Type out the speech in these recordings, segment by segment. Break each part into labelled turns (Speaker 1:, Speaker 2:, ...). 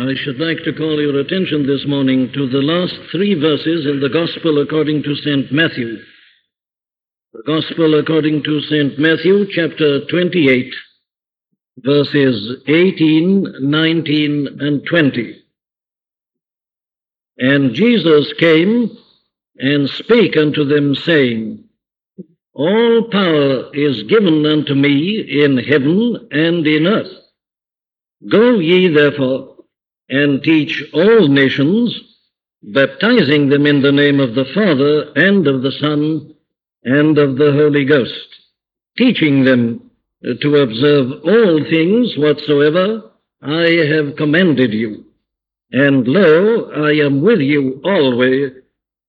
Speaker 1: I should like to call your attention this morning to the last three verses in the Gospel according to St. Matthew. The Gospel according to St. Matthew, chapter 28, verses 18, 19, and 20. And Jesus came and spake unto them, saying, All power is given unto me in heaven and in earth. Go ye therefore and teach all nations, baptizing them in the name of the Father and of the Son and of the Holy Ghost, teaching them uh, to observe all things whatsoever I have commanded you. And lo, I am with you always,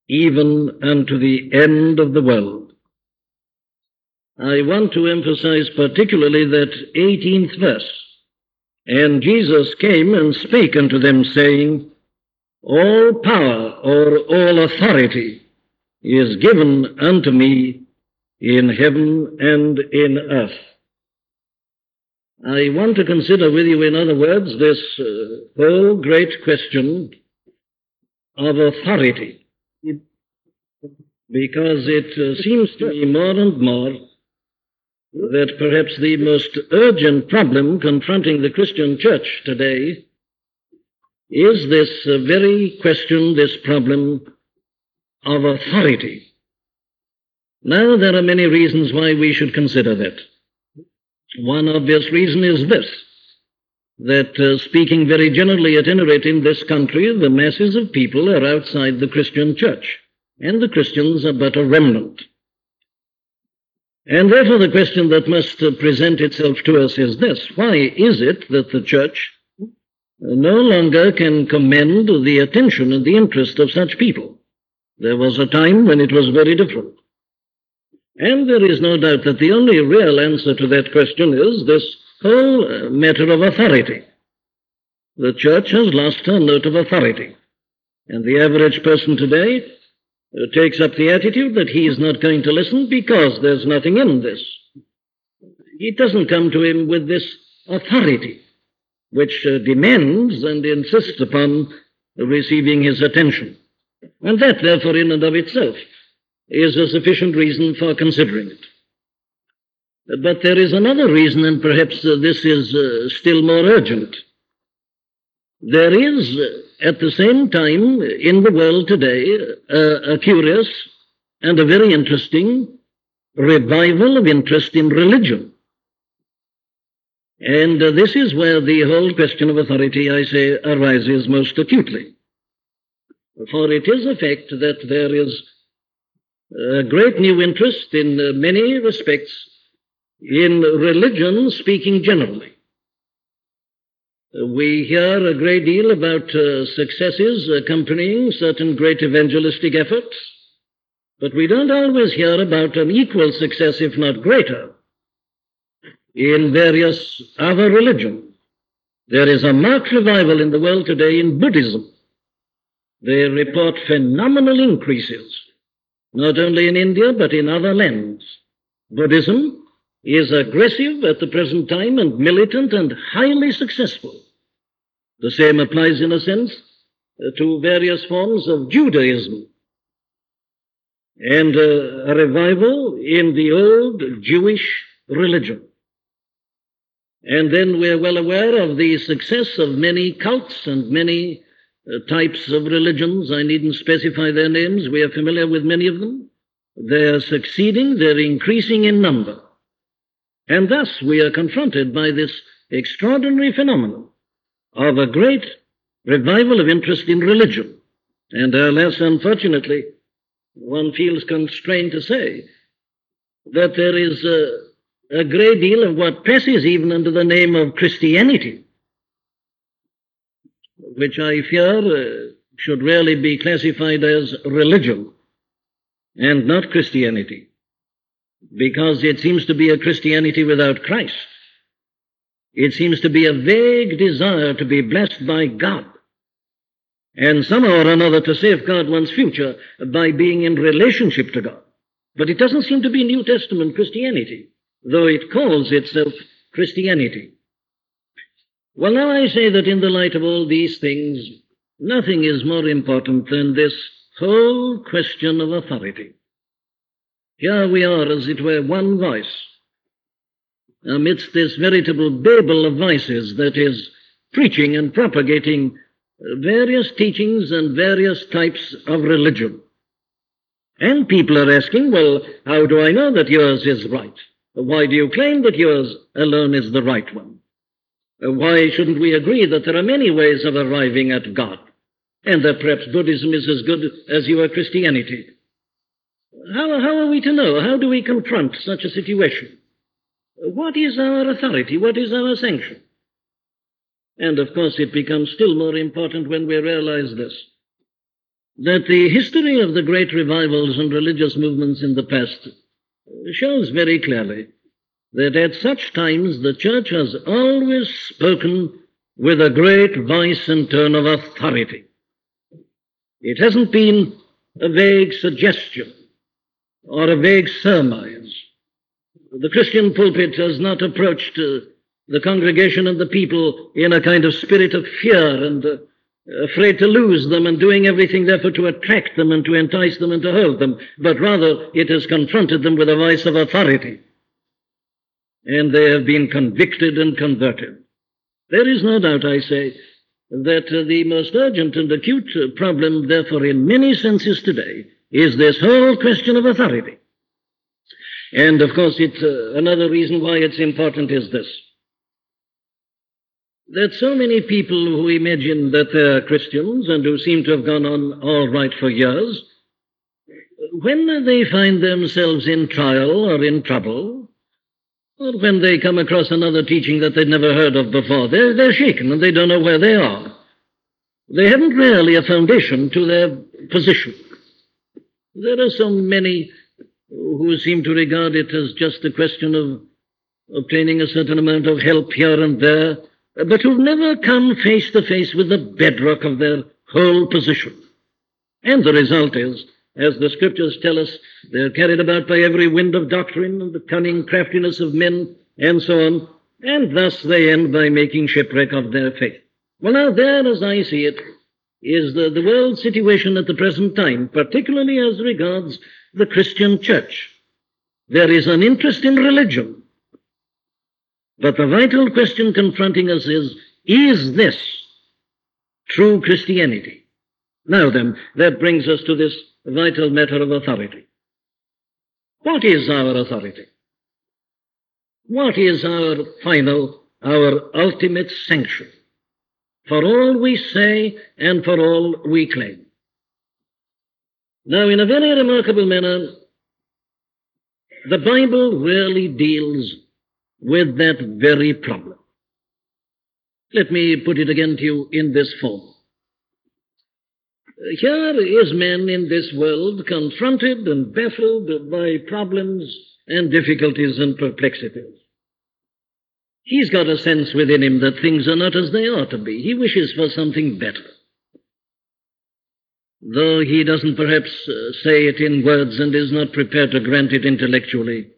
Speaker 1: even unto the end of the world. I want to emphasize particularly that 18th verse. And Jesus came and spake unto them, saying, All power or all authority is given unto me in heaven and in earth. I want to consider with you, in other words, this uh, whole great question of authority. Because it uh, seems to me more and more that perhaps the most urgent problem confronting the Christian church today is this very question, this problem of authority. Now, there are many reasons why we should consider that. One obvious reason is this that, uh, speaking very generally, at any rate in this country, the masses of people are outside the Christian church, and the Christians are but a remnant. And therefore, the question that must present itself to us is this why is it that the church no longer can commend the attention and the interest of such people? There was a time when it was very different. And there is no doubt that the only real answer to that question is this whole uh, matter of authority. The church has lost her note of authority. And the average person today takes up the attitude that he is not going to listen because there's nothing in this. It doesn't come to him with this authority which uh, demands and insists upon receiving his attention. And that, therefore, in and of itself, is a sufficient reason for considering it. But there is another reason, and perhaps uh, this is uh, still more urgent. There is uh, at the same time, in the world today, uh, a curious and a very interesting revival of interest in religion. And uh, this is where the whole question of authority, I say, arises most acutely. For it is a fact that there is a great new interest in uh, many respects in religion, speaking generally. We hear a great deal about uh, successes accompanying certain great evangelistic efforts, but we don't always hear about an equal success, if not greater, in various other religions. There is a marked revival in the world today in Buddhism. They report phenomenal increases, not only in India, but in other lands. Buddhism is aggressive at the present time and militant and highly successful. The same applies, in a sense, to various forms of Judaism and uh, a revival in the old Jewish religion. And then we're well aware of the success of many cults and many uh, types of religions. I needn't specify their names. We are familiar with many of them. They're succeeding, they're increasing in number. And thus we are confronted by this extraordinary phenomenon of a great revival of interest in religion. And alas, unfortunately, one feels constrained to say that there is a, a great deal of what passes even under the name of Christianity, which I fear uh, should really be classified as religion and not Christianity because it seems to be a Christianity without Christ. It seems to be a vague desire to be blessed by God and somehow or another to safeguard one's future by being in relationship to God. But it doesn't seem to be New Testament Christianity, though it calls itself Christianity. Well, now I say that in the light of all these things, nothing is more important than this whole question of authority. Here we are, as it were, one voice amidst this veritable Babel of voices that is preaching and propagating various teachings and various types of religion. And people are asking, well, how do I know that yours is right? Why do you claim that yours alone is the right one? Why shouldn't we agree that there are many ways of arriving at God, and that perhaps Buddhism is as good as your Christianity? How, how are we to know? How do we confront such a situation? What is our authority? What is our sanction? And of course, it becomes still more important when we realize this that the history of the great revivals and religious movements in the past shows very clearly that at such times the church has always spoken with a great voice and tone of authority. It hasn't been a vague suggestion or a vague surmise. The Christian pulpit has not approached uh, the congregation and the people in a kind of spirit of fear and uh, afraid to lose them and doing everything therefore to attract them and to entice them and to hold them, but rather it has confronted them with a voice of authority. And they have been convicted and converted. There is no doubt, I say, that uh, the most urgent and acute uh, problem, therefore, in many senses today, is this whole question of authority. And of course, it's uh, another reason why it's important is this that so many people who imagine that they're Christians and who seem to have gone on all right for years, when they find themselves in trial or in trouble, or when they come across another teaching that they'd never heard of before, they're, they're shaken and they don't know where they are. They haven't really a foundation to their position. There are so many who seem to regard it as just a question of obtaining a certain amount of help here and there but who've never come face to face with the bedrock of their whole position. And the result is, as the scriptures tell us, they're carried about by every wind of doctrine and the cunning craftiness of men, and so on, and thus they end by making shipwreck of their faith. Well, now, there, as I see it, is the, the world situation at the present time, particularly as regards the Christian church. There is an interest in religion but the vital question confronting us is, is this true Christianity? Now then, that brings us to this vital matter of authority. What is our authority? What is our final, our ultimate sanction for all we say and for all we claim? Now, in a very remarkable manner, the Bible really deals with that very problem. Let me put it again to you in this form. Here is man in this world confronted and baffled by problems and difficulties and perplexities. He's got a sense within him that things are not as they ought to be. He wishes for something better. Though he doesn't perhaps uh, say it in words and is not prepared to grant it intellectually,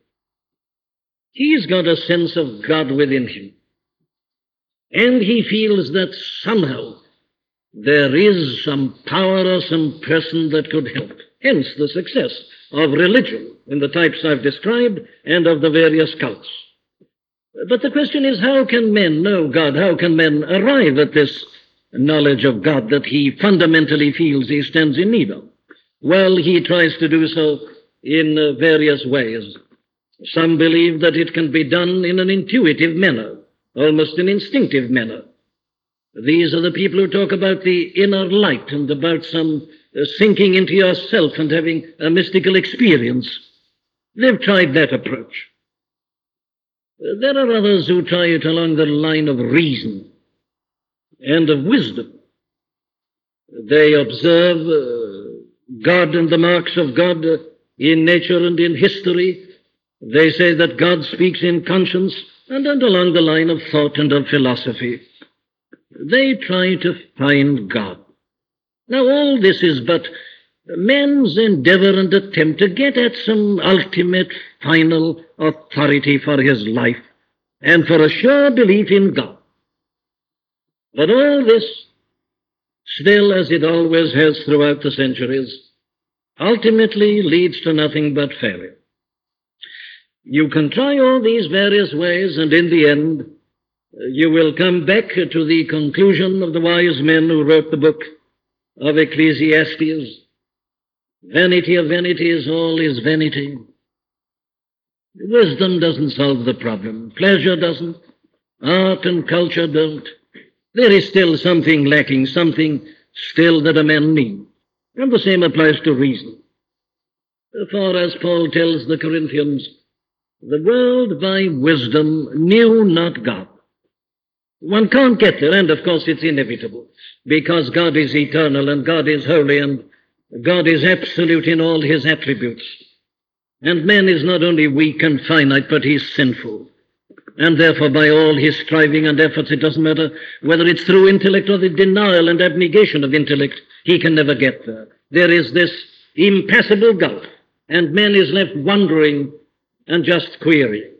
Speaker 1: He's got a sense of God within him. And he feels that somehow there is some power or some person that could help. Hence the success of religion in the types I've described and of the various cults. But the question is how can men know God? How can men arrive at this knowledge of God that he fundamentally feels he stands in need of? Well, he tries to do so in uh, various ways. Some believe that it can be done in an intuitive manner, almost an instinctive manner. These are the people who talk about the inner light and about some uh, sinking into yourself and having a mystical experience. They've tried that approach. There are others who try it along the line of reason and of wisdom. They observe uh, God and the marks of God uh, in nature and in history they say that God speaks in conscience and, and along the line of thought and of philosophy. They try to find God. Now, all this is but man's endeavor and attempt to get at some ultimate, final authority for his life and for a sure belief in God. But all this, still as it always has throughout the centuries, ultimately leads to nothing but failure. You can try all these various ways, and in the end, you will come back to the conclusion of the wise men who wrote the book of Ecclesiastes. Vanity of vanities, all is vanity. Wisdom doesn't solve the problem. Pleasure doesn't. Art and culture don't. There is still something lacking, something still that a man needs. And the same applies to reason. For as Paul tells the Corinthians, the world by wisdom knew not God. One can't get there, and of course it's inevitable, because God is eternal and God is holy and God is absolute in all his attributes. And man is not only weak and finite, but he's sinful. And therefore, by all his striving and efforts, it doesn't matter whether it's through intellect or the denial and abnegation of intellect, he can never get there. There is this impassable gulf, and man is left wondering and just querying.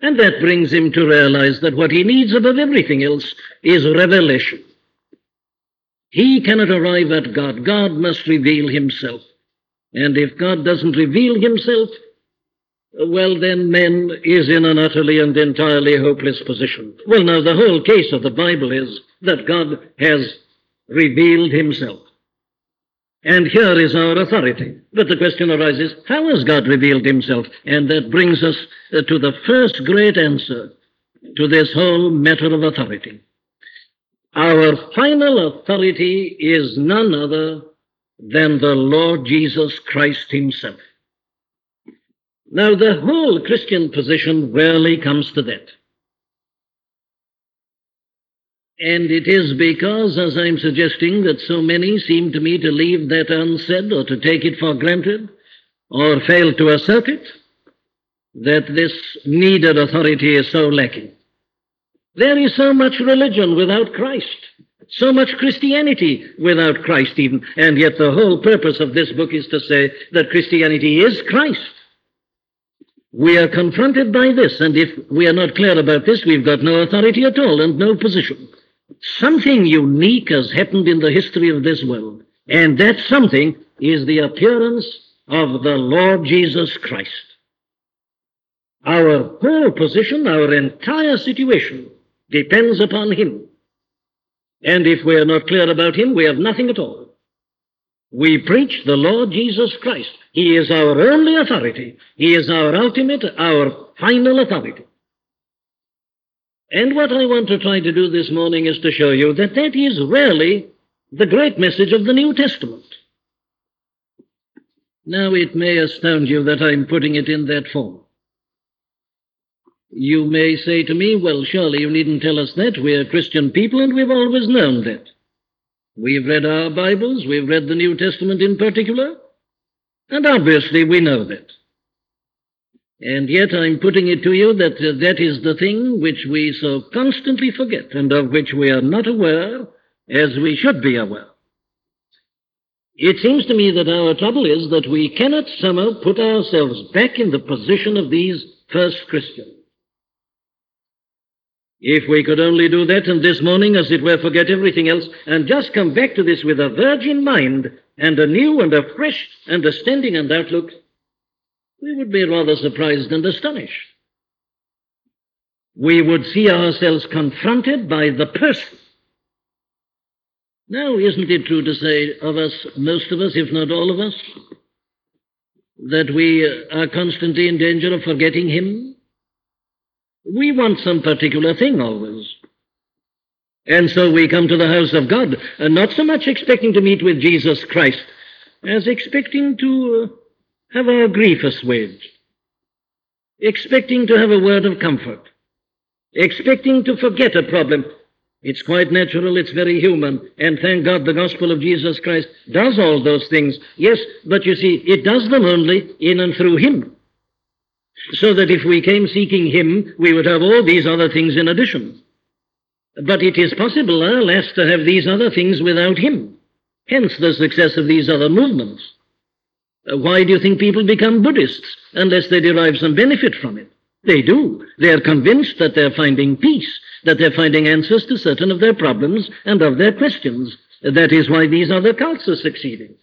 Speaker 1: And that brings him to realize that what he needs above everything else is revelation. He cannot arrive at God. God must reveal himself. And if God doesn't reveal himself, well, then man is in an utterly and entirely hopeless position. Well, now, the whole case of the Bible is that God has revealed himself. And here is our authority. But the question arises, how has God revealed himself? And that brings us uh, to the first great answer to this whole matter of authority. Our final authority is none other than the Lord Jesus Christ himself. Now, the whole Christian position rarely comes to that. And it is because, as I'm suggesting, that so many seem to me to leave that unsaid or to take it for granted or fail to assert it, that this needed authority is so lacking. There is so much religion without Christ, so much Christianity without Christ, even, and yet the whole purpose of this book is to say that Christianity is Christ. We are confronted by this, and if we are not clear about this, we've got no authority at all and no position. Something unique has happened in the history of this world, and that something is the appearance of the Lord Jesus Christ. Our whole position, our entire situation depends upon Him. And if we are not clear about Him, we have nothing at all. We preach the Lord Jesus Christ. He is our only authority. He is our ultimate, our final authority. And what I want to try to do this morning is to show you that that is really the great message of the New Testament. Now, it may astound you that I'm putting it in that form. You may say to me, well, surely you needn't tell us that. We're Christian people and we've always known that. We've read our Bibles, we've read the New Testament in particular, and obviously we know that. And yet I'm putting it to you that uh, that is the thing which we so constantly forget and of which we are not aware as we should be aware. It seems to me that our trouble is that we cannot somehow put ourselves back in the position of these first Christians. If we could only do that and this morning, as it were, forget everything else and just come back to this with a virgin mind and a new and a fresh understanding and outlook, we would be rather surprised and astonished. We would see ourselves confronted by the person. Now, isn't it true to say of us, most of us, if not all of us, that we are constantly in danger of forgetting Him? We want some particular thing always. And so we come to the house of God, and not so much expecting to meet with Jesus Christ as expecting to uh, have our grief assuaged, expecting to have a word of comfort, expecting to forget a problem. It's quite natural, it's very human, and thank God the gospel of Jesus Christ does all those things. Yes, but you see, it does them only in and through Him. So that if we came seeking Him, we would have all these other things in addition. But it is possible, alas, to have these other things without Him. Hence the success of these other movements. Uh, why do you think people become Buddhists unless they derive some benefit from it? They do. They are convinced that they're finding peace. that they're finding answers to certain of their problems and of their questions. That is why these other cults are succeeding.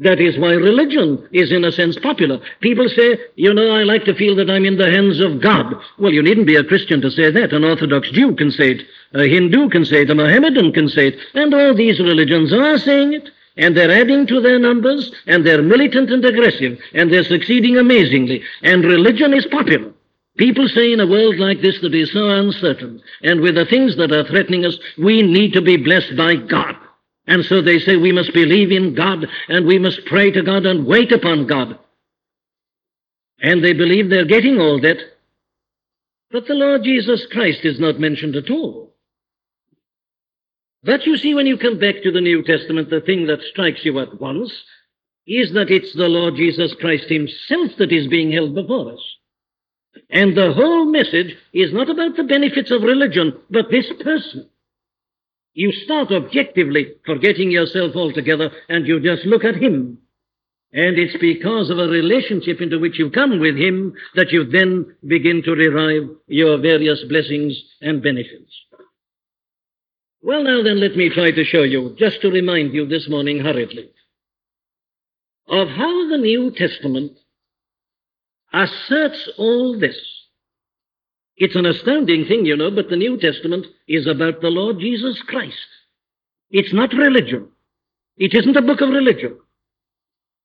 Speaker 1: That is why religion is, in a sense, popular. People say, you know, I like to feel that I'm in the hands of God. Well, you needn't be a Christian to say that. An Orthodox Jew can say it. A Hindu can say it. A Mohammedan can say it. And all these religions are saying it. And they're adding to their numbers. And they're militant and aggressive. And they're succeeding amazingly. And religion is popular. People say in a world like this that is so uncertain, and with the things that are threatening us, we need to be blessed by God. And so they say we must believe in God and we must pray to God and wait upon God. And they believe they're getting all that. But the Lord Jesus Christ is not mentioned at all. But you see, when you come back to the New Testament, the thing that strikes you at once is that it's the Lord Jesus Christ Himself that is being held before us. And the whole message is not about the benefits of religion, but this person. You start objectively forgetting yourself altogether and you just look at him. And it's because of a relationship into which you come with him that you then begin to derive your various blessings and benefits. Well, now then, let me try to show you, just to remind you this morning hurriedly, of how the New Testament asserts all this it's an astounding thing, you know, but the New Testament is about the Lord Jesus Christ. It's not religion. It isn't a book of religion.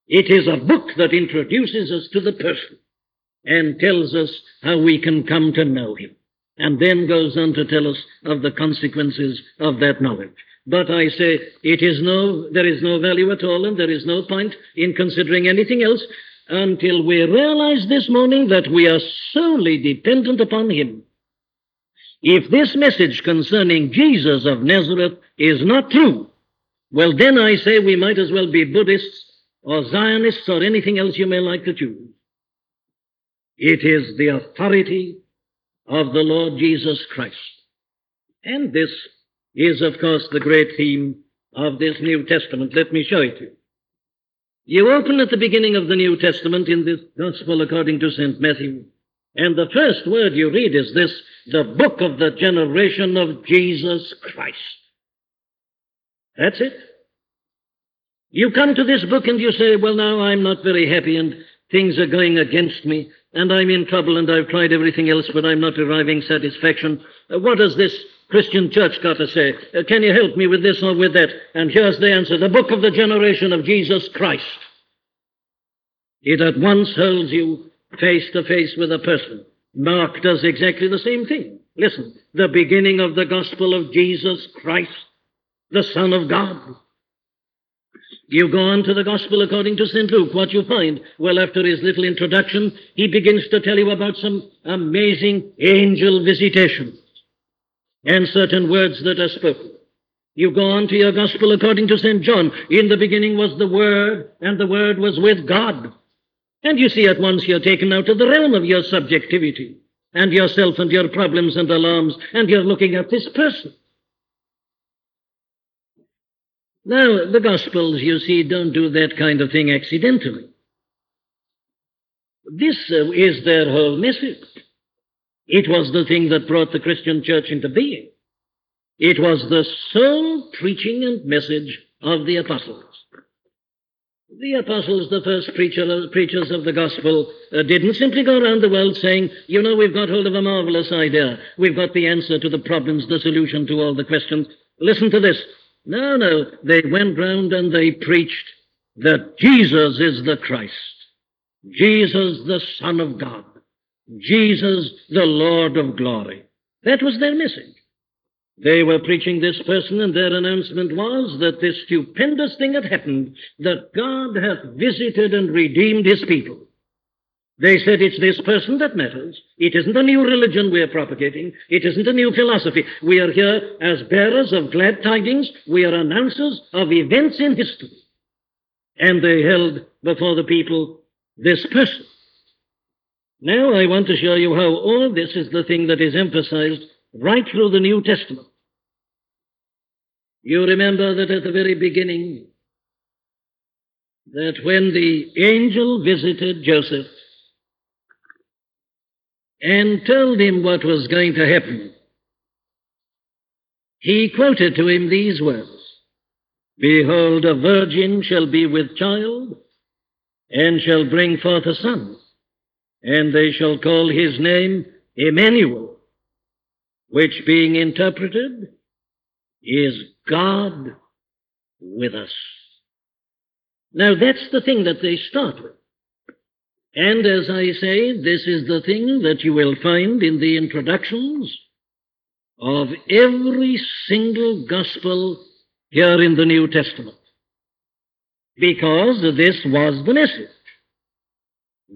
Speaker 1: It is a book that introduces us to the person and tells us how we can come to know him, and then goes on to tell us of the consequences of that knowledge. But I say it is no, there is no value at all, and there is no point in considering anything else until we realize this morning that we are solely dependent upon Him. If this message concerning Jesus of Nazareth is not true, well, then I say we might as well be Buddhists or Zionists or anything else you may like to choose. It is the authority of the Lord Jesus Christ. And this is, of course, the great theme of this New Testament. Let me show it to you. You open at the beginning of the New Testament in the Gospel according to St. Matthew, and the first word you read is this the book of the generation of Jesus Christ. That's it. You come to this book and you say, Well, now I'm not very happy and things are going against me and I'm in trouble and I've tried everything else, but I'm not deriving satisfaction. What does this Christian church got to say? Uh, can you help me with this or with that? And here's the answer the book of the generation of Jesus Christ. It at once holds you face to face with a person. Mark does exactly the same thing. Listen, the beginning of the gospel of Jesus Christ, the Son of God. You go on to the gospel according to St. Luke. What you find? Well, after his little introduction, he begins to tell you about some amazing angel visitation and certain words that are spoken. You go on to your gospel according to St. John. In the beginning was the Word, and the Word was with God. And you see at once you're taken out of the realm of your subjectivity and yourself and your problems and alarms, and you're looking at this person. Now, the Gospels, you see, don't do that kind of thing accidentally. This uh, is their whole message. It was the thing that brought the Christian church into being. It was the sole preaching and message of the apostles. The apostles, the first preacher, preachers of the gospel, uh, didn't simply go around the world saying, you know, we've got hold of a marvelous idea. We've got the answer to the problems, the solution to all the questions. Listen to this. No, no. They went round and they preached that Jesus is the Christ. Jesus, the Son of God. Jesus, the Lord of glory. That was their message. They were preaching this person, and their announcement was that this stupendous thing had happened, that God hath visited and redeemed his people. They said it's this person that matters. It isn't a new religion we are propagating. It isn't a new philosophy. We are here as bearers of glad tidings. We are announcers of events in history. And they held before the people this person. Now I want to show you how all this is the thing that is emphasized right through the New Testament. You remember that at the very beginning, that when the angel visited Joseph and told him what was going to happen, he quoted to him these words Behold, a virgin shall be with child, and shall bring forth a son, and they shall call his name Emmanuel, which being interpreted is God with us. Now that's the thing that they start with. And as I say, this is the thing that you will find in the introductions of every single gospel here in the New Testament. Because this was the message.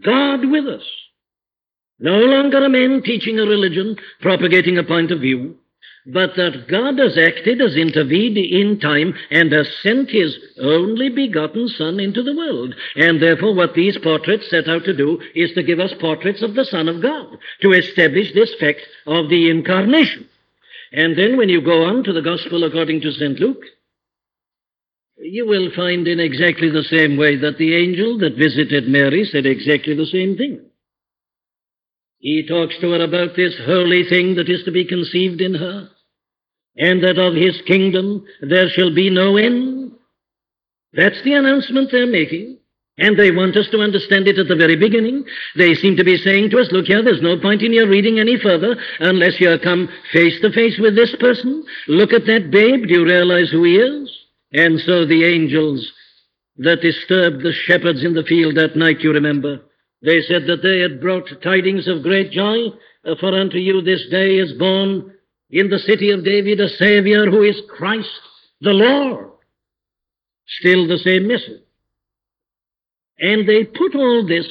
Speaker 1: God with us. No longer a man teaching a religion, propagating a point of view, but that God has acted, has intervened in time, and has sent his only begotten Son into the world. And therefore, what these portraits set out to do is to give us portraits of the Son of God, to establish this fact of the incarnation. And then, when you go on to the Gospel according to St. Luke, you will find in exactly the same way that the angel that visited Mary said exactly the same thing. He talks to her about this holy thing that is to be conceived in her and that of his kingdom there shall be no end. That's the announcement they're making. And they want us to understand it at the very beginning. They seem to be saying to us, look here, there's no point in your reading any further unless you come face to face with this person. Look at that babe. Do you realize who he is? And so the angels that disturbed the shepherds in the field that night, you remember, they said that they had brought tidings of great joy, uh, for unto you this day is born in the city of David a Savior who is Christ the Lord. Still the same message. And they put all this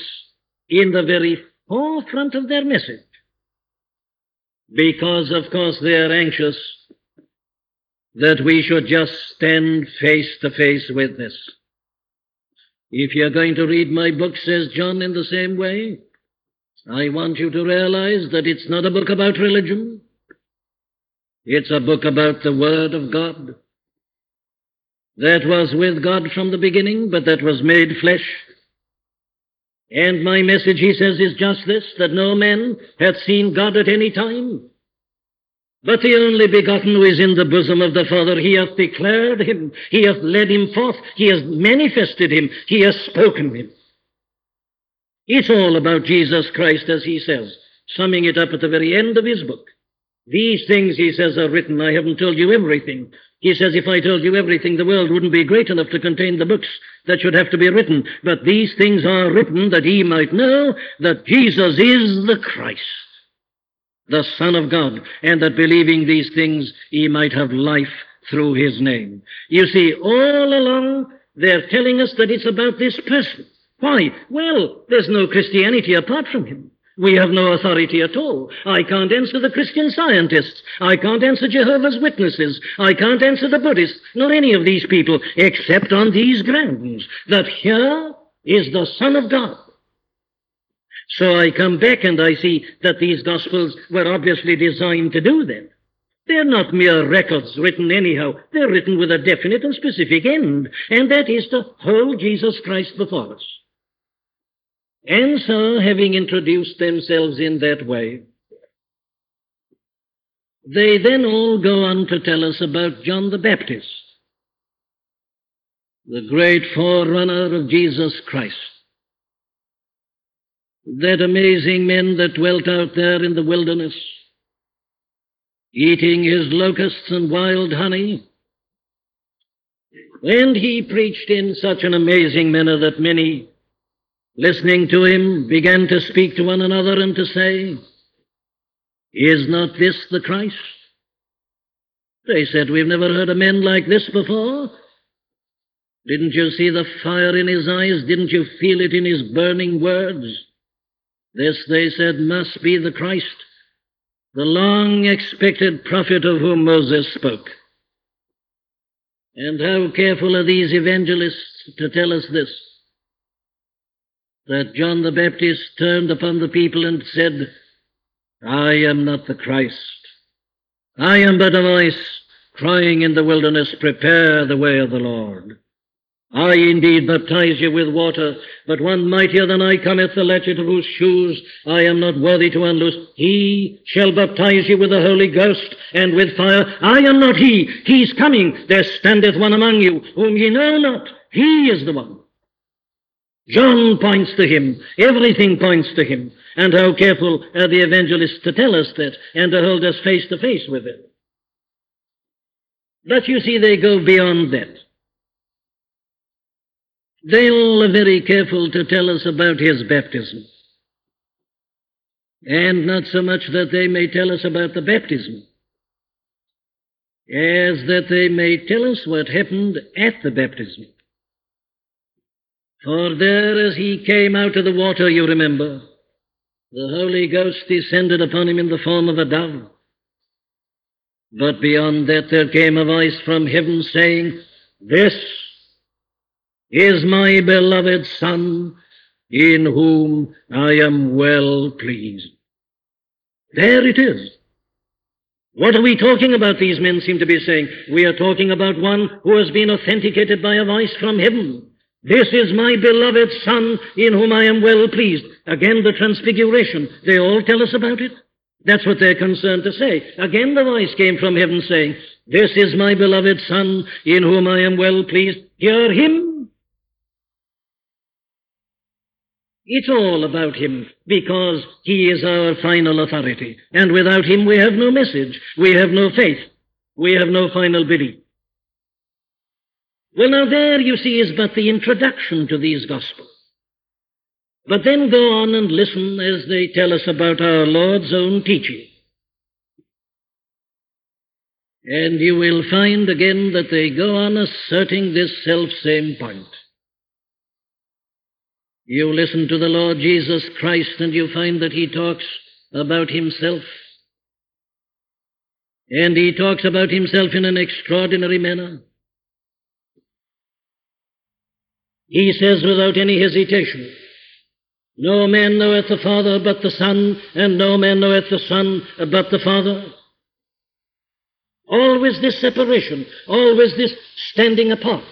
Speaker 1: in the very forefront of their message. Because, of course, they are anxious that we should just stand face to face with this. If you're going to read my book, says John, in the same way, I want you to realize that it's not a book about religion. It's a book about the Word of God. That was with God from the beginning, but that was made flesh. And my message, he says, is just this, that no man hath seen God at any time. But the only begotten who is in the bosom of the Father, he hath declared him, he hath led him forth, he hath manifested him, he hath spoken him. It's all about Jesus Christ, as he says, summing it up at the very end of his book. These things, he says, are written. I haven't told you everything. He says, if I told you everything, the world wouldn't be great enough to contain the books that should have to be written. But these things are written that he might know that Jesus is the Christ, the Son of God, and that believing these things, he might have life through his name. You see, all along, they're telling us that it's about this person. Why? Well, there's no Christianity apart from him. We have no authority at all. I can't answer the Christian scientists. I can't answer Jehovah's Witnesses. I can't answer the Buddhists, nor any of these people, except on these grounds that here is the Son of God. So I come back and I see that these Gospels were obviously designed to do that. They're not mere records written anyhow. They're written with a definite and specific end, and that is to hold Jesus Christ before us. And so, having introduced themselves in that way, they then all go on to tell us about John the Baptist, the great forerunner of Jesus Christ. That amazing man that dwelt out there in the wilderness, eating his locusts and wild honey. And he preached in such an amazing manner that many listening to him, began to speak to one another and to say, Is not this the Christ? They said, We've never heard a man like this before. Didn't you see the fire in his eyes? Didn't you feel it in his burning words? This, they said, must be the Christ, the long expected prophet of whom Moses spoke. And how careful are these evangelists to tell us this? that John the Baptist turned upon the people and said, I am not the Christ. I am but a voice crying in the wilderness, Prepare the way of the Lord. I indeed baptize you with water, but one mightier than I cometh, the latchet of whose shoes I am not worthy to unloose. He shall baptize you with the Holy Ghost and with fire. I am not he. He is coming. There standeth one among you, whom ye know not. He is the one. John points to him. Everything points to him. And how careful are the evangelists to tell us that and to hold us face to face with it. But you see, they go beyond that. They're very careful to tell us about his baptism. And not so much that they may tell us about the baptism, as that they may tell us what happened at the baptism. For there, as he came out of the water, you remember, the Holy Ghost descended upon him in the form of a dove. But beyond that, there came a voice from heaven saying, This is my beloved Son, in whom I am well pleased. There it is. What are we talking about, these men seem to be saying? We are talking about one who has been authenticated by a voice from heaven. This is my beloved Son, in whom I am well pleased. Again, the transfiguration. They all tell us about it. That's what they're concerned to say. Again, the voice came from heaven saying, This is my beloved Son, in whom I am well pleased. Hear him. It's all about him because he is our final authority. And without him we have no message. We have no faith. We have no final belief. Well, now there, you see, is but the introduction to these Gospels. But then go on and listen as they tell us about our Lord's own teaching. And you will find again that they go on asserting this self same point. You listen to the Lord Jesus Christ and you find that he talks about himself. And he talks about himself in an extraordinary manner. He says without any hesitation, No man knoweth the Father but the Son, and no man knoweth the Son but the Father. Always this separation, always this standing apart.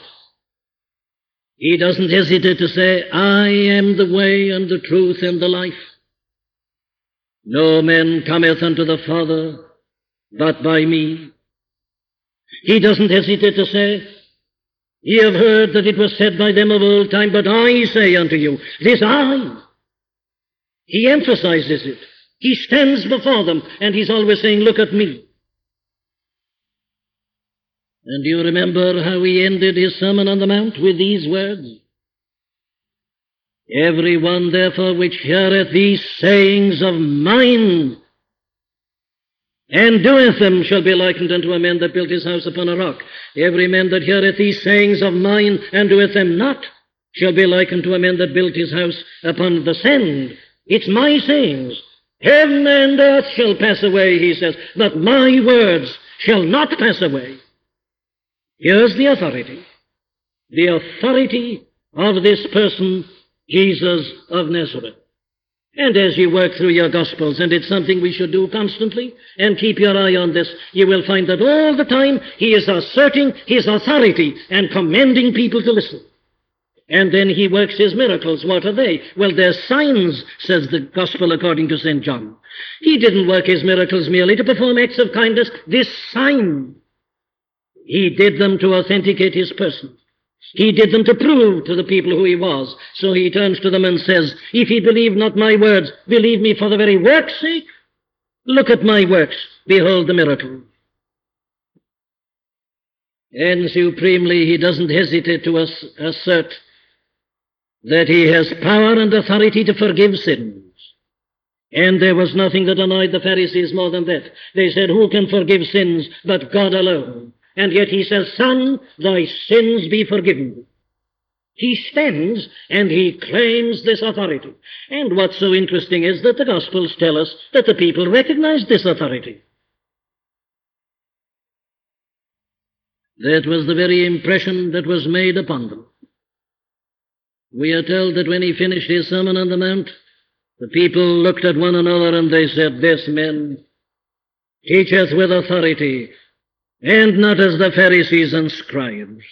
Speaker 1: He doesn't hesitate to say, I am the way and the truth and the life. No man cometh unto the Father but by me. He doesn't hesitate to say, Ye have heard that it was said by them of old time, but I say unto you, this I. He emphasizes it. He stands before them and he's always saying, Look at me. And do you remember how he ended his Sermon on the Mount with these words? Every one, therefore, which heareth these sayings of mine, and doeth them, shall be likened unto a man that built his house upon a rock. Every man that heareth these sayings of mine, and doeth them not, shall be likened to a man that built his house upon the sand. It's my sayings. Heaven and earth shall pass away, he says, but my words shall not pass away. Here's the authority. The authority of this person, Jesus of Nazareth. And as you work through your Gospels, and it's something we should do constantly, and keep your eye on this, you will find that all the time he is asserting his authority and commanding people to listen. And then he works his miracles. What are they? Well, they're signs, says the Gospel according to St. John. He didn't work his miracles merely to perform acts of kindness. This sign he did them to authenticate his person. He did them to prove to the people who he was. So he turns to them and says, If ye believe not my words, believe me for the very work's sake. Look at my works. Behold the miracle. And supremely, he doesn't hesitate to assert that he has power and authority to forgive sins. And there was nothing that annoyed the Pharisees more than that. They said, Who can forgive sins but God alone? And yet he says, Son, thy sins be forgiven. He stands and he claims this authority. And what's so interesting is that the Gospels tell us that the people recognized this authority. That was the very impression that was made upon them. We are told that when he finished his Sermon on the Mount, the people looked at one another and they said, This man teacheth with authority and not as the Pharisees and scribes.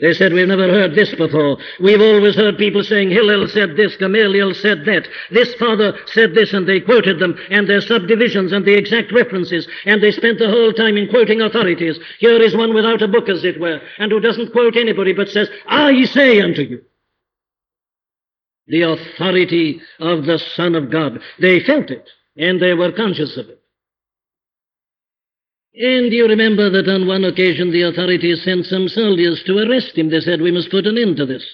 Speaker 1: They said, We've never heard this before. We've always heard people saying, Hillel said this, Gamaliel said that. This father said this, and they quoted them, and their subdivisions, and the exact references, and they spent the whole time in quoting authorities. Here is one without a book, as it were, and who doesn't quote anybody, but says, I say unto you. The authority of the Son of God. They felt it, and they were conscious of it. And you remember that on one occasion the authorities sent some soldiers to arrest him. They said, We must put an end to this.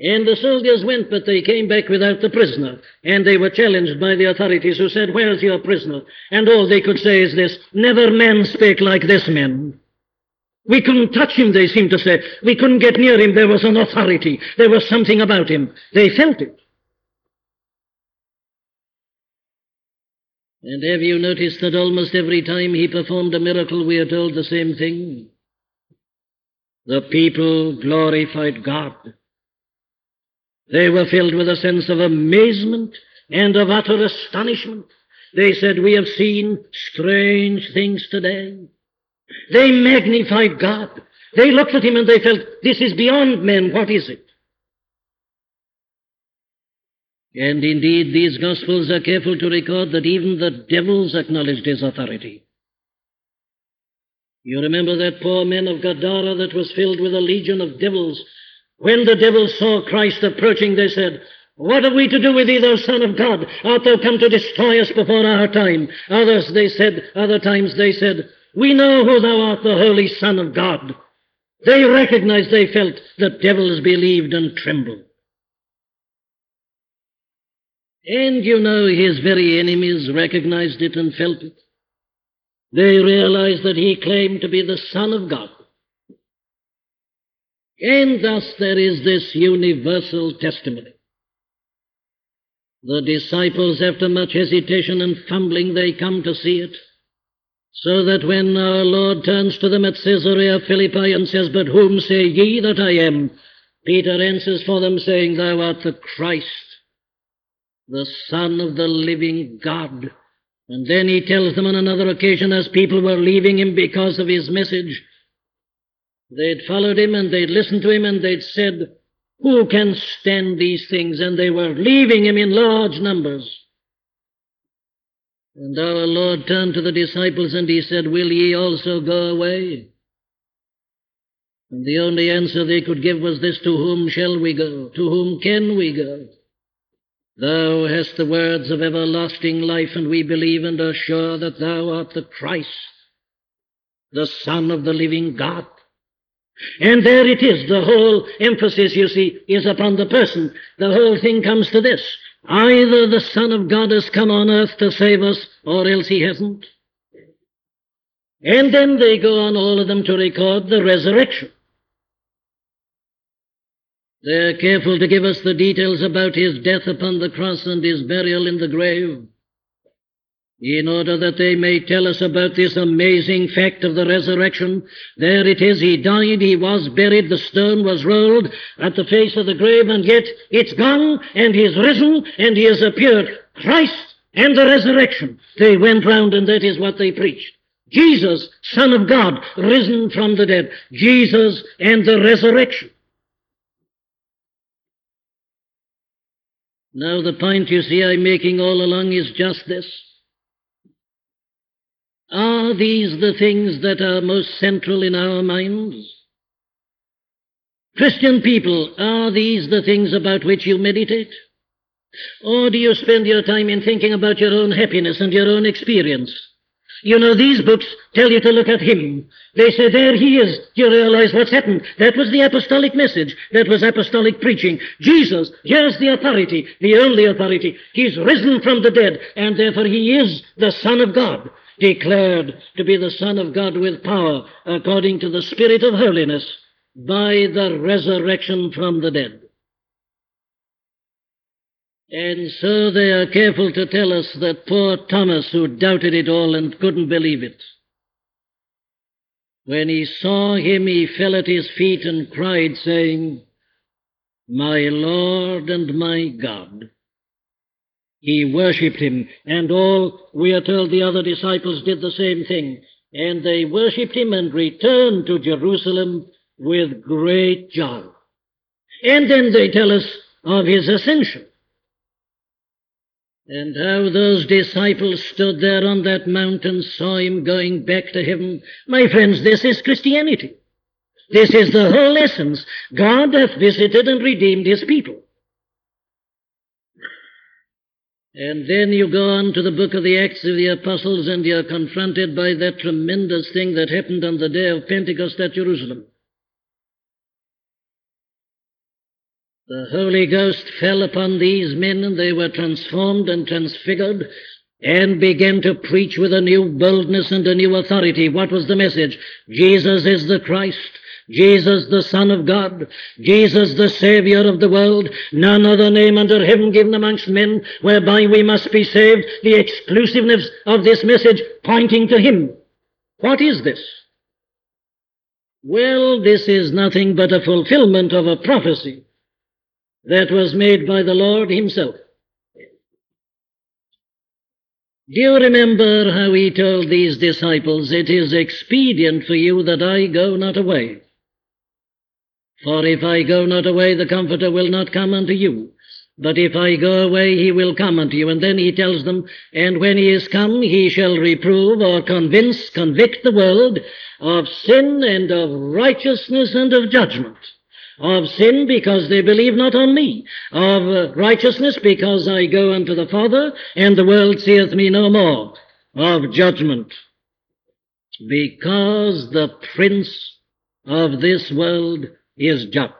Speaker 1: And the soldiers went, but they came back without the prisoner. And they were challenged by the authorities who said, Where's your prisoner? And all they could say is this Never man spake like this man. We couldn't touch him, they seemed to say. We couldn't get near him. There was an authority. There was something about him. They felt it. And have you noticed that almost every time he performed a miracle, we are told the same thing? The people glorified God. They were filled with a sense of amazement and of utter astonishment. They said, We have seen strange things today. They magnified God. They looked at him and they felt, This is beyond men. What is it? And indeed, these Gospels are careful to record that even the devils acknowledged his authority. You remember that poor man of Gadara that was filled with a legion of devils. When the devils saw Christ approaching, they said, What have we to do with thee, thou Son of God? Art thou come to destroy us before our time? Others, they said, other times they said, We know who thou art, the Holy Son of God. They recognized, they felt, that devils believed and trembled. And you know, his very enemies recognized it and felt it. They realized that he claimed to be the Son of God. And thus there is this universal testimony. The disciples, after much hesitation and fumbling, they come to see it. So that when our Lord turns to them at Caesarea Philippi and says, But whom say ye that I am? Peter answers for them, saying, Thou art the Christ, the Son of the living God. And then he tells them on another occasion, as people were leaving him because of his message, they'd followed him and they'd listened to him and they'd said, Who can stand these things? And they were leaving him in large numbers. And our Lord turned to the disciples and he said, Will ye also go away? And the only answer they could give was this To whom shall we go? To whom can we go? Thou hast the words of everlasting life, and we believe and are sure that thou art the Christ, the Son of the living God. And there it is. The whole emphasis, you see, is upon the person. The whole thing comes to this. Either the Son of God has come on earth to save us, or else he hasn't. And then they go on, all of them, to record the resurrection. They're careful to give us the details about his death upon the cross and his burial in the grave, in order that they may tell us about this amazing fact of the resurrection. There it is, he died, he was buried, the stone was rolled at the face of the grave, and yet it's gone, and he's risen, and he has appeared. Christ and the resurrection. They went round, and that is what they preached. Jesus, Son of God, risen from the dead. Jesus and the resurrection. Now, the point you see I'm making all along is just this. Are these the things that are most central in our minds? Christian people, are these the things about which you meditate? Or do you spend your time in thinking about your own happiness and your own experience? You know, these books tell you to look at him. They say, there he is. Do you realize what's happened? That was the apostolic message. That was apostolic preaching. Jesus, here's the authority, the only authority. He's risen from the dead, and therefore he is the Son of God, declared to be the Son of God with power, according to the Spirit of holiness, by the resurrection from the dead. And so they are careful to tell us that poor Thomas, who doubted it all and couldn't believe it, when he saw him, he fell at his feet and cried, saying, My Lord and my God. He worshipped him, and all, we are told, the other disciples did the same thing. And they worshipped him and returned to Jerusalem with great joy. And then they tell us of his ascension. And how those disciples stood there on that mountain, saw him going back to heaven. My friends, this is Christianity. This is the whole essence. God hath visited and redeemed his people. And then you go on to the book of the Acts of the Apostles and you're confronted by that tremendous thing that happened on the day of Pentecost at Jerusalem. The Holy Ghost fell upon these men and they were transformed and transfigured and began to preach with a new boldness and a new authority. What was the message? Jesus is the Christ. Jesus the Son of God, Jesus the Savior of the world, none other name under heaven given amongst men whereby we must be saved, the exclusiveness of this message pointing to Him. What is this? Well, this is nothing but a fulfillment of a prophecy that was made by the Lord himself. Do you remember how he told these disciples, It is expedient for you that I go not away? For if I go not away, the Comforter will not come unto you. But if I go away, he will come unto you. And then he tells them, And when he is come, he shall reprove or convince, convict the world of sin and of righteousness and of judgment of sin because they believe not on me, of righteousness because I go unto the Father, and the world seeth me no more, of judgment because the prince of this world is just.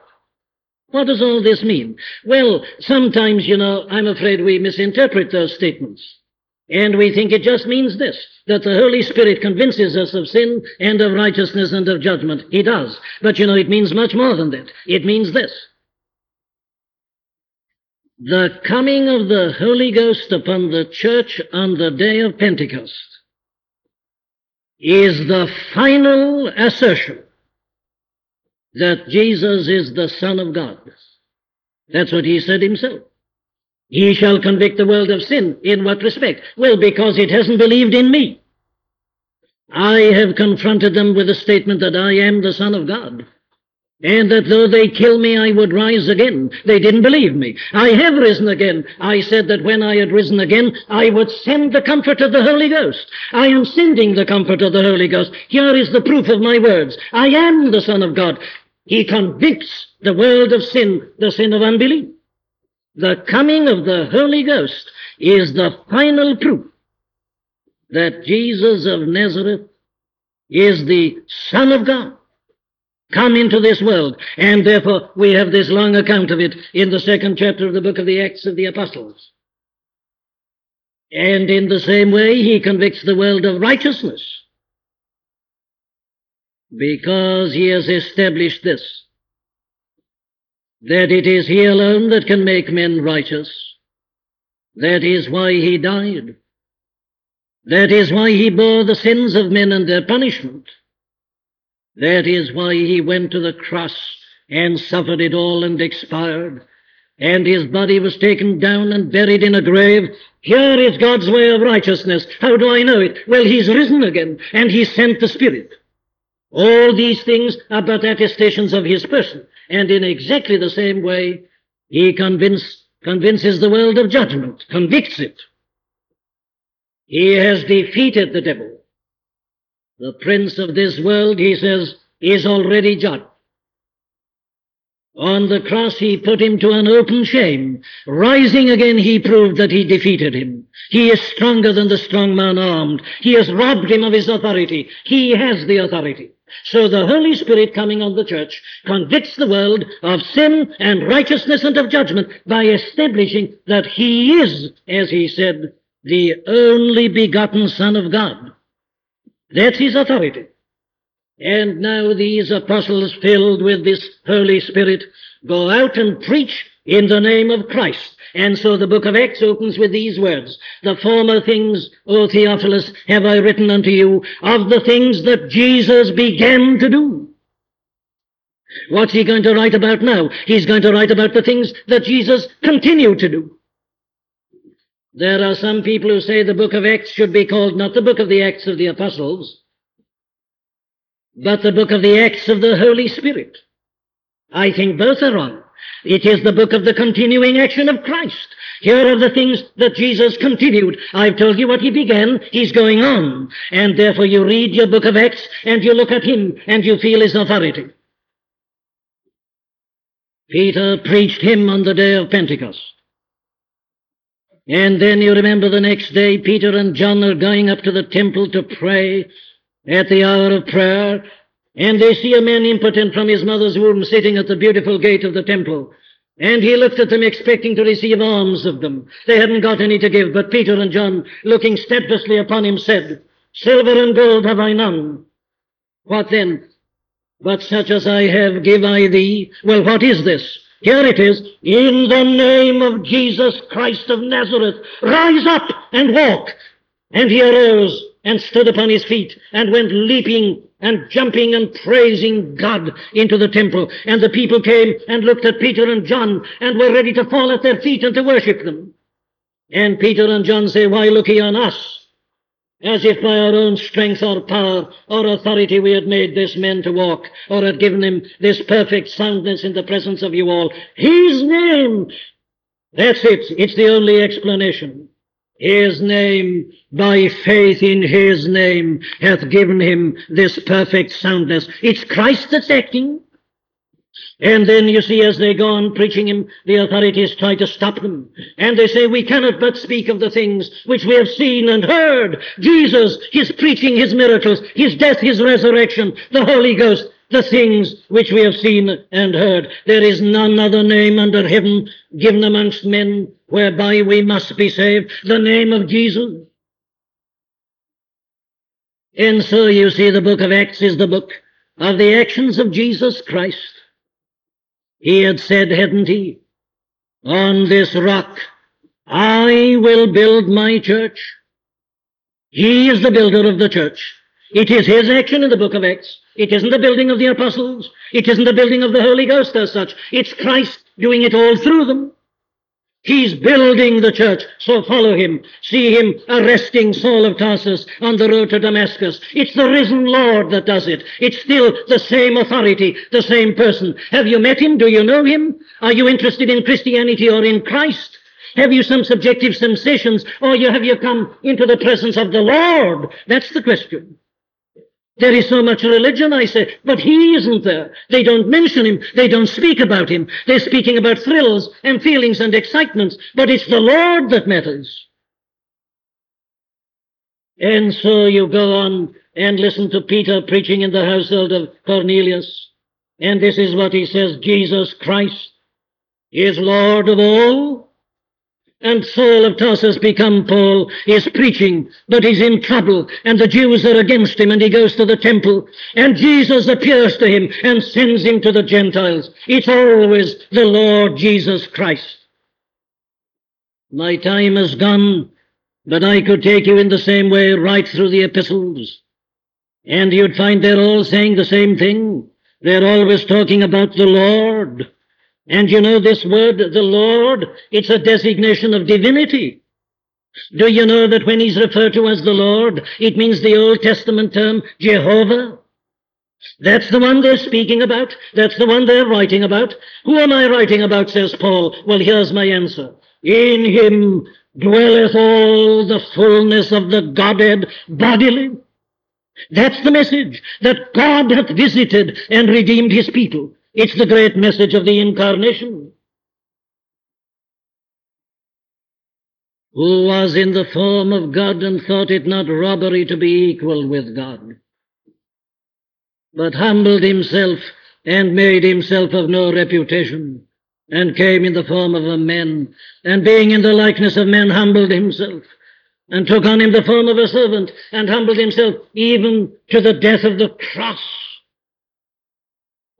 Speaker 1: What does all this mean? Well, sometimes, you know, I'm afraid we misinterpret those statements. And we think it just means this, that the Holy Spirit convinces us of sin and of righteousness and of judgment. He does. But you know, it means much more than that. It means this. The coming of the Holy Ghost upon the church on the day of Pentecost is the final assertion that Jesus is the Son of God. That's what he said himself. He shall convict the world of sin. In what respect? Well, because it hasn't believed in me. I have confronted them with the statement that I am the Son of God. And that though they kill me, I would rise again. They didn't believe me. I have risen again. I said that when I had risen again, I would send the comfort of the Holy Ghost. I am sending the comfort of the Holy Ghost. Here is the proof of my words. I am the Son of God. He convicts the world of sin, the sin of unbelief. The coming of the Holy Ghost is the final proof that Jesus of Nazareth is the Son of God come into this world. And therefore we have this long account of it in the second chapter of the book of the Acts of the Apostles. And in the same way, he convicts the world of righteousness because he has established this that it is He alone that can make men righteous. That is why He died. That is why He bore the sins of men and their punishment. That is why He went to the cross and suffered it all and expired. And His body was taken down and buried in a grave. Here is God's way of righteousness. How do I know it? Well, He's risen again, and He sent the Spirit. All these things are but attestations of His person. And in exactly the same way, he convince, convinces the world of judgment, convicts it. He has defeated the devil. The prince of this world, he says, is already judged. On the cross he put him to an open shame. Rising again he proved that he defeated him. He is stronger than the strong man armed. He has robbed him of his authority. He has the authority. So the Holy Spirit coming on the church convicts the world of sin and righteousness and of judgment by establishing that he is, as he said, the only begotten Son of God. That's his authority. And now these apostles filled with this Holy Spirit go out and preach in the name of Christ. And so the book of Acts opens with these words, The former things, O Theophilus, have I written unto you of the things that Jesus began to do. What's he going to write about now? He's going to write about the things that Jesus continued to do. There are some people who say the book of Acts should be called not the book of the Acts of the Apostles, but the book of the Acts of the Holy Spirit. I think both are wrong. It is the book of the continuing action of Christ. Here are the things that Jesus continued. I've told you what he began. He's going on. And therefore you read your book of Acts and you look at him and you feel his authority. Peter preached him on the day of Pentecost. And then you remember the next day Peter and John are going up to the temple to pray at the hour of prayer. And they see a man impotent from his mother's womb sitting at the beautiful gate of the temple. And he looked at them expecting to receive alms of them. They hadn't got any to give, but Peter and John, looking steadfastly upon him, said, Silver and gold have I none. What then? But such as I have give I thee. Well, what is this? Here it is. In the name of Jesus Christ of Nazareth, rise up and walk. And he arose and stood upon his feet and went leaping and jumping and praising God into the temple. And the people came and looked at Peter and John and were ready to fall at their feet and to worship them. And Peter and John say, Why look ye on us? As if by our own strength or power or authority we had made this man to walk, or had given him this perfect soundness in the presence of you all. His name! That's it. It's the only explanation. His name, by faith in His name, hath given him this perfect soundness. It's Christ that's acting. And then you see, as they go on preaching him, the authorities try to stop them. And they say, we cannot but speak of the things which we have seen and heard. Jesus, his preaching, his miracles, his death, his resurrection, the Holy Ghost, the things which we have seen and heard. There is none other name under heaven given amongst men whereby we must be saved, the name of Jesus. And so you see the book of Acts is the book of the actions of Jesus Christ. He had said, hadn't he, on this rock I will build my church. He is the builder of the church. It is his action in the book of Acts. It isn't the building of the apostles. It isn't the building of the Holy Ghost as such. It's Christ doing it all through them. He's building the church, so follow him. See him arresting Saul of Tarsus on the road to Damascus. It's the risen Lord that does it. It's still the same authority, the same person. Have you met him? Do you know him? Are you interested in Christianity or in Christ? Have you some subjective sensations, or have you come into the presence of the Lord? That's the question. There is so much religion, I say, but he isn't there. They don't mention him. They don't speak about him. They're speaking about thrills and feelings and excitements, but it's the Lord that matters. And so you go on and listen to Peter preaching in the household of Cornelius. And this is what he says Jesus Christ is Lord of all and Saul of Tarsus become Paul is preaching, but he's in trouble, and the Jews are against him, and he goes to the temple, and Jesus appears to him and sends him to the Gentiles. It's always the Lord Jesus Christ. My time is gone, but I could take you in the same way right through the epistles, and you'd find they're all saying the same thing. They're always talking about the Lord. And you know this word, the Lord, it's a designation of divinity. Do you know that when he's referred to as the Lord, it means the Old Testament term Jehovah? That's the one they're speaking about. That's the one they're writing about. Who am I writing about, says Paul? Well, here's my answer. In him dwelleth all the fullness of the Godhead bodily. That's the message, that God hath visited and redeemed his people. It's the great message of the incarnation. Who was in the form of God and thought it not robbery to be equal with God, but humbled himself and made himself of no reputation, and came in the form of a man, and being in the likeness of men, humbled himself, and took on him the form of a servant, and humbled himself even to the death of the cross.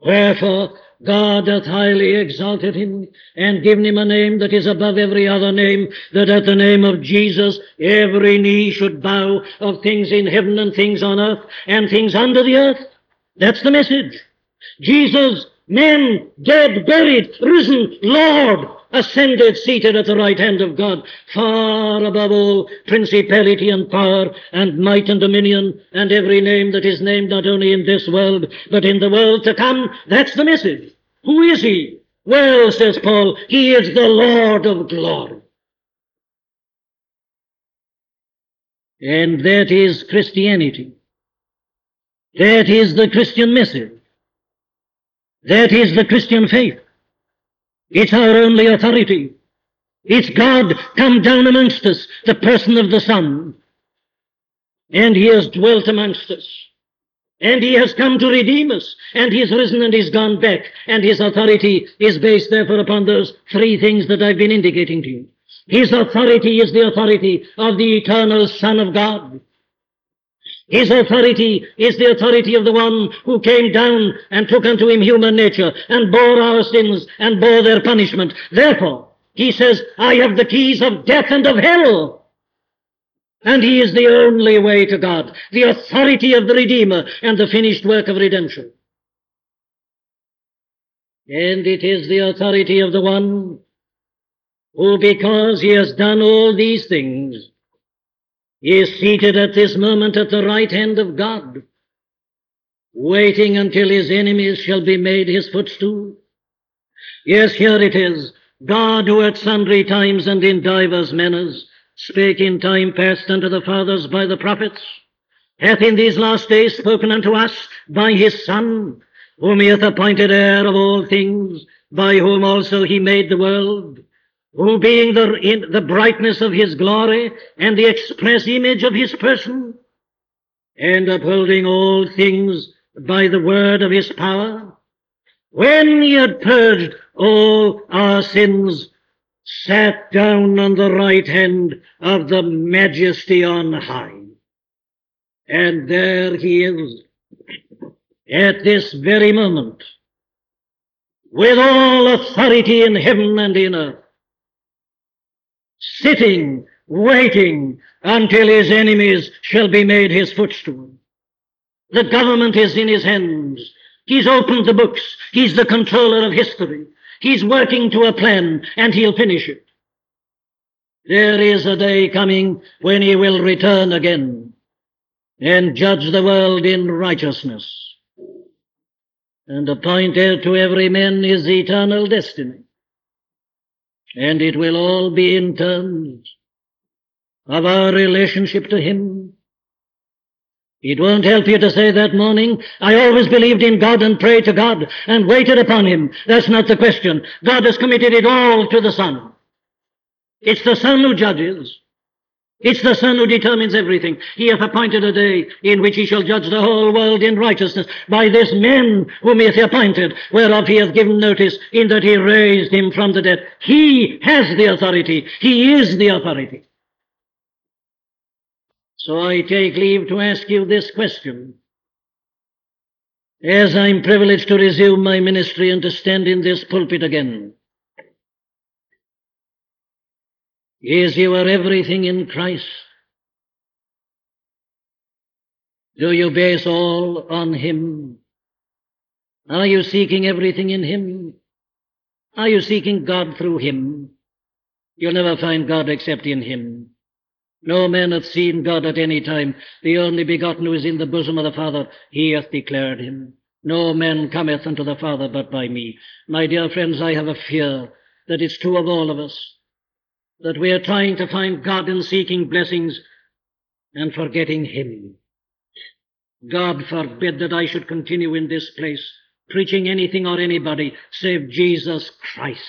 Speaker 1: Wherefore God hath highly exalted him, and given him a name that is above every other name, that at the name of Jesus every knee should bow of things in heaven and things on earth and things under the earth. That's the message. Jesus, men, dead, buried, risen, Lord,
Speaker 2: ascended, seated at the right hand of God, far above all principality and power and might and dominion and every name that is named not only in this world, but in the world to come. That's the message. Who is he? Well, says Paul, he is the Lord of glory. And that is Christianity. That is the Christian message. That is the Christian faith. It's our only authority. It's God come down amongst us, the person of the Son. And he has dwelt amongst us. And he has come to redeem us. And he risen and he's gone back. And his authority is based therefore upon those three things that I've been indicating to you. His authority is the authority of the eternal Son of God. His authority is the authority of the one who came down and took unto him human nature and bore our sins and bore their punishment. Therefore, he says, I have the keys of death and of hell. And he is the only way to God, the authority of the Redeemer and the finished work of redemption. And it is the authority of the one who, because he has done all these things, is seated at this moment at the right hand of God, waiting until his enemies shall be made his footstool. Yes, here it is. God, who at sundry times and in divers manners spake in time past unto the fathers by the prophets, hath in these last days spoken unto us by his Son, whom he hath appointed heir of all things, by whom also he made the world, who being the, in the brightness of his glory and the express image of his person, and upholding all things by the word of his power, when he had purged all our sins, sat down on the right hand of the majesty on high. And there he is, at this very moment, with all authority in heaven and in earth, sitting, waiting until his enemies shall be made his footstool. The government is in his hands. He's opened the books. He's the controller of history. He's working to a plan, and he'll finish it. There is a day coming when he will return again and judge the world in righteousness and appoint heir to every man his eternal destiny and it will all be in terms of our relationship to Him. It won't help you to say that morning, I always believed in God and prayed to God and waited upon Him. That's not the question. God has committed it all to the Son. It's the Son who judges. It's the Son who determines everything. He hath appointed a day in which he shall judge the whole world in righteousness by this man whom he hath appointed, whereof he hath given notice in that he raised him from the dead. He has the authority. He is the authority. So I take leave to ask you this question. As I'm privileged to resume my ministry and to stand in this pulpit again, Is your everything in Christ? Do you base all on Him? Are you seeking everything in Him? Are you seeking God through Him? You'll never find God except in Him. No man hath seen God at any time. The only begotten who is in the bosom of the Father, He hath declared Him. No man cometh unto the Father but by me. My dear friends, I have a fear that it's true of all of us that we are trying to find God and seeking blessings and forgetting Him. God forbid that I should continue in this place preaching anything or anybody save Jesus Christ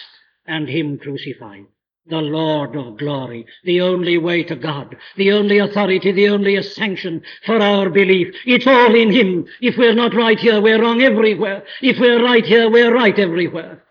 Speaker 2: and Him crucified. The Lord of glory, the only way to God, the only authority, the only sanction for our belief. It's all in Him. If we're not right here, we're wrong everywhere. If we're right here, we're right everywhere.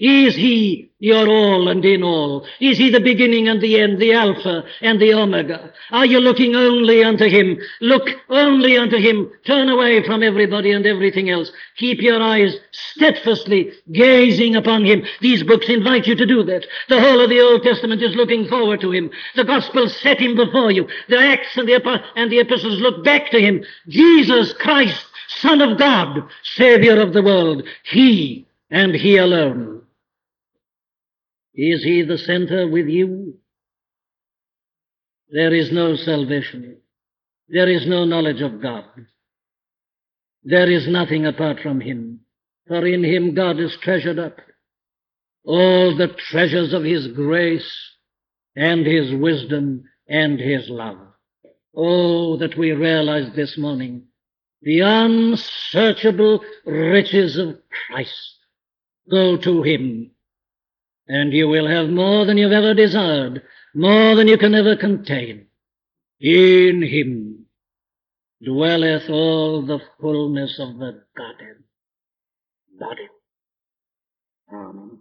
Speaker 2: Is he your all and in all? Is he the beginning and the end, the Alpha and the Omega? Are you looking only unto him? Look only unto him. Turn away from everybody and everything else. Keep your eyes steadfastly gazing upon him. These books invite you to do that. The whole of the Old Testament is looking forward to him. The Gospels set him before you. The Acts and the, and the Epistles look back to him. Jesus Christ, Son of God, Savior of the world. He and he alone. Is he the center with you? There is no salvation. There is no knowledge of God. There is nothing apart from him, for in him God is treasured up. All the treasures of his grace and his wisdom and his love. Oh, that we realize this morning the unsearchable riches of Christ. Go to him, and you will have more than you've ever desired, more than you can ever contain. In him dwelleth all the fullness of the Godhead. Godhead. Amen.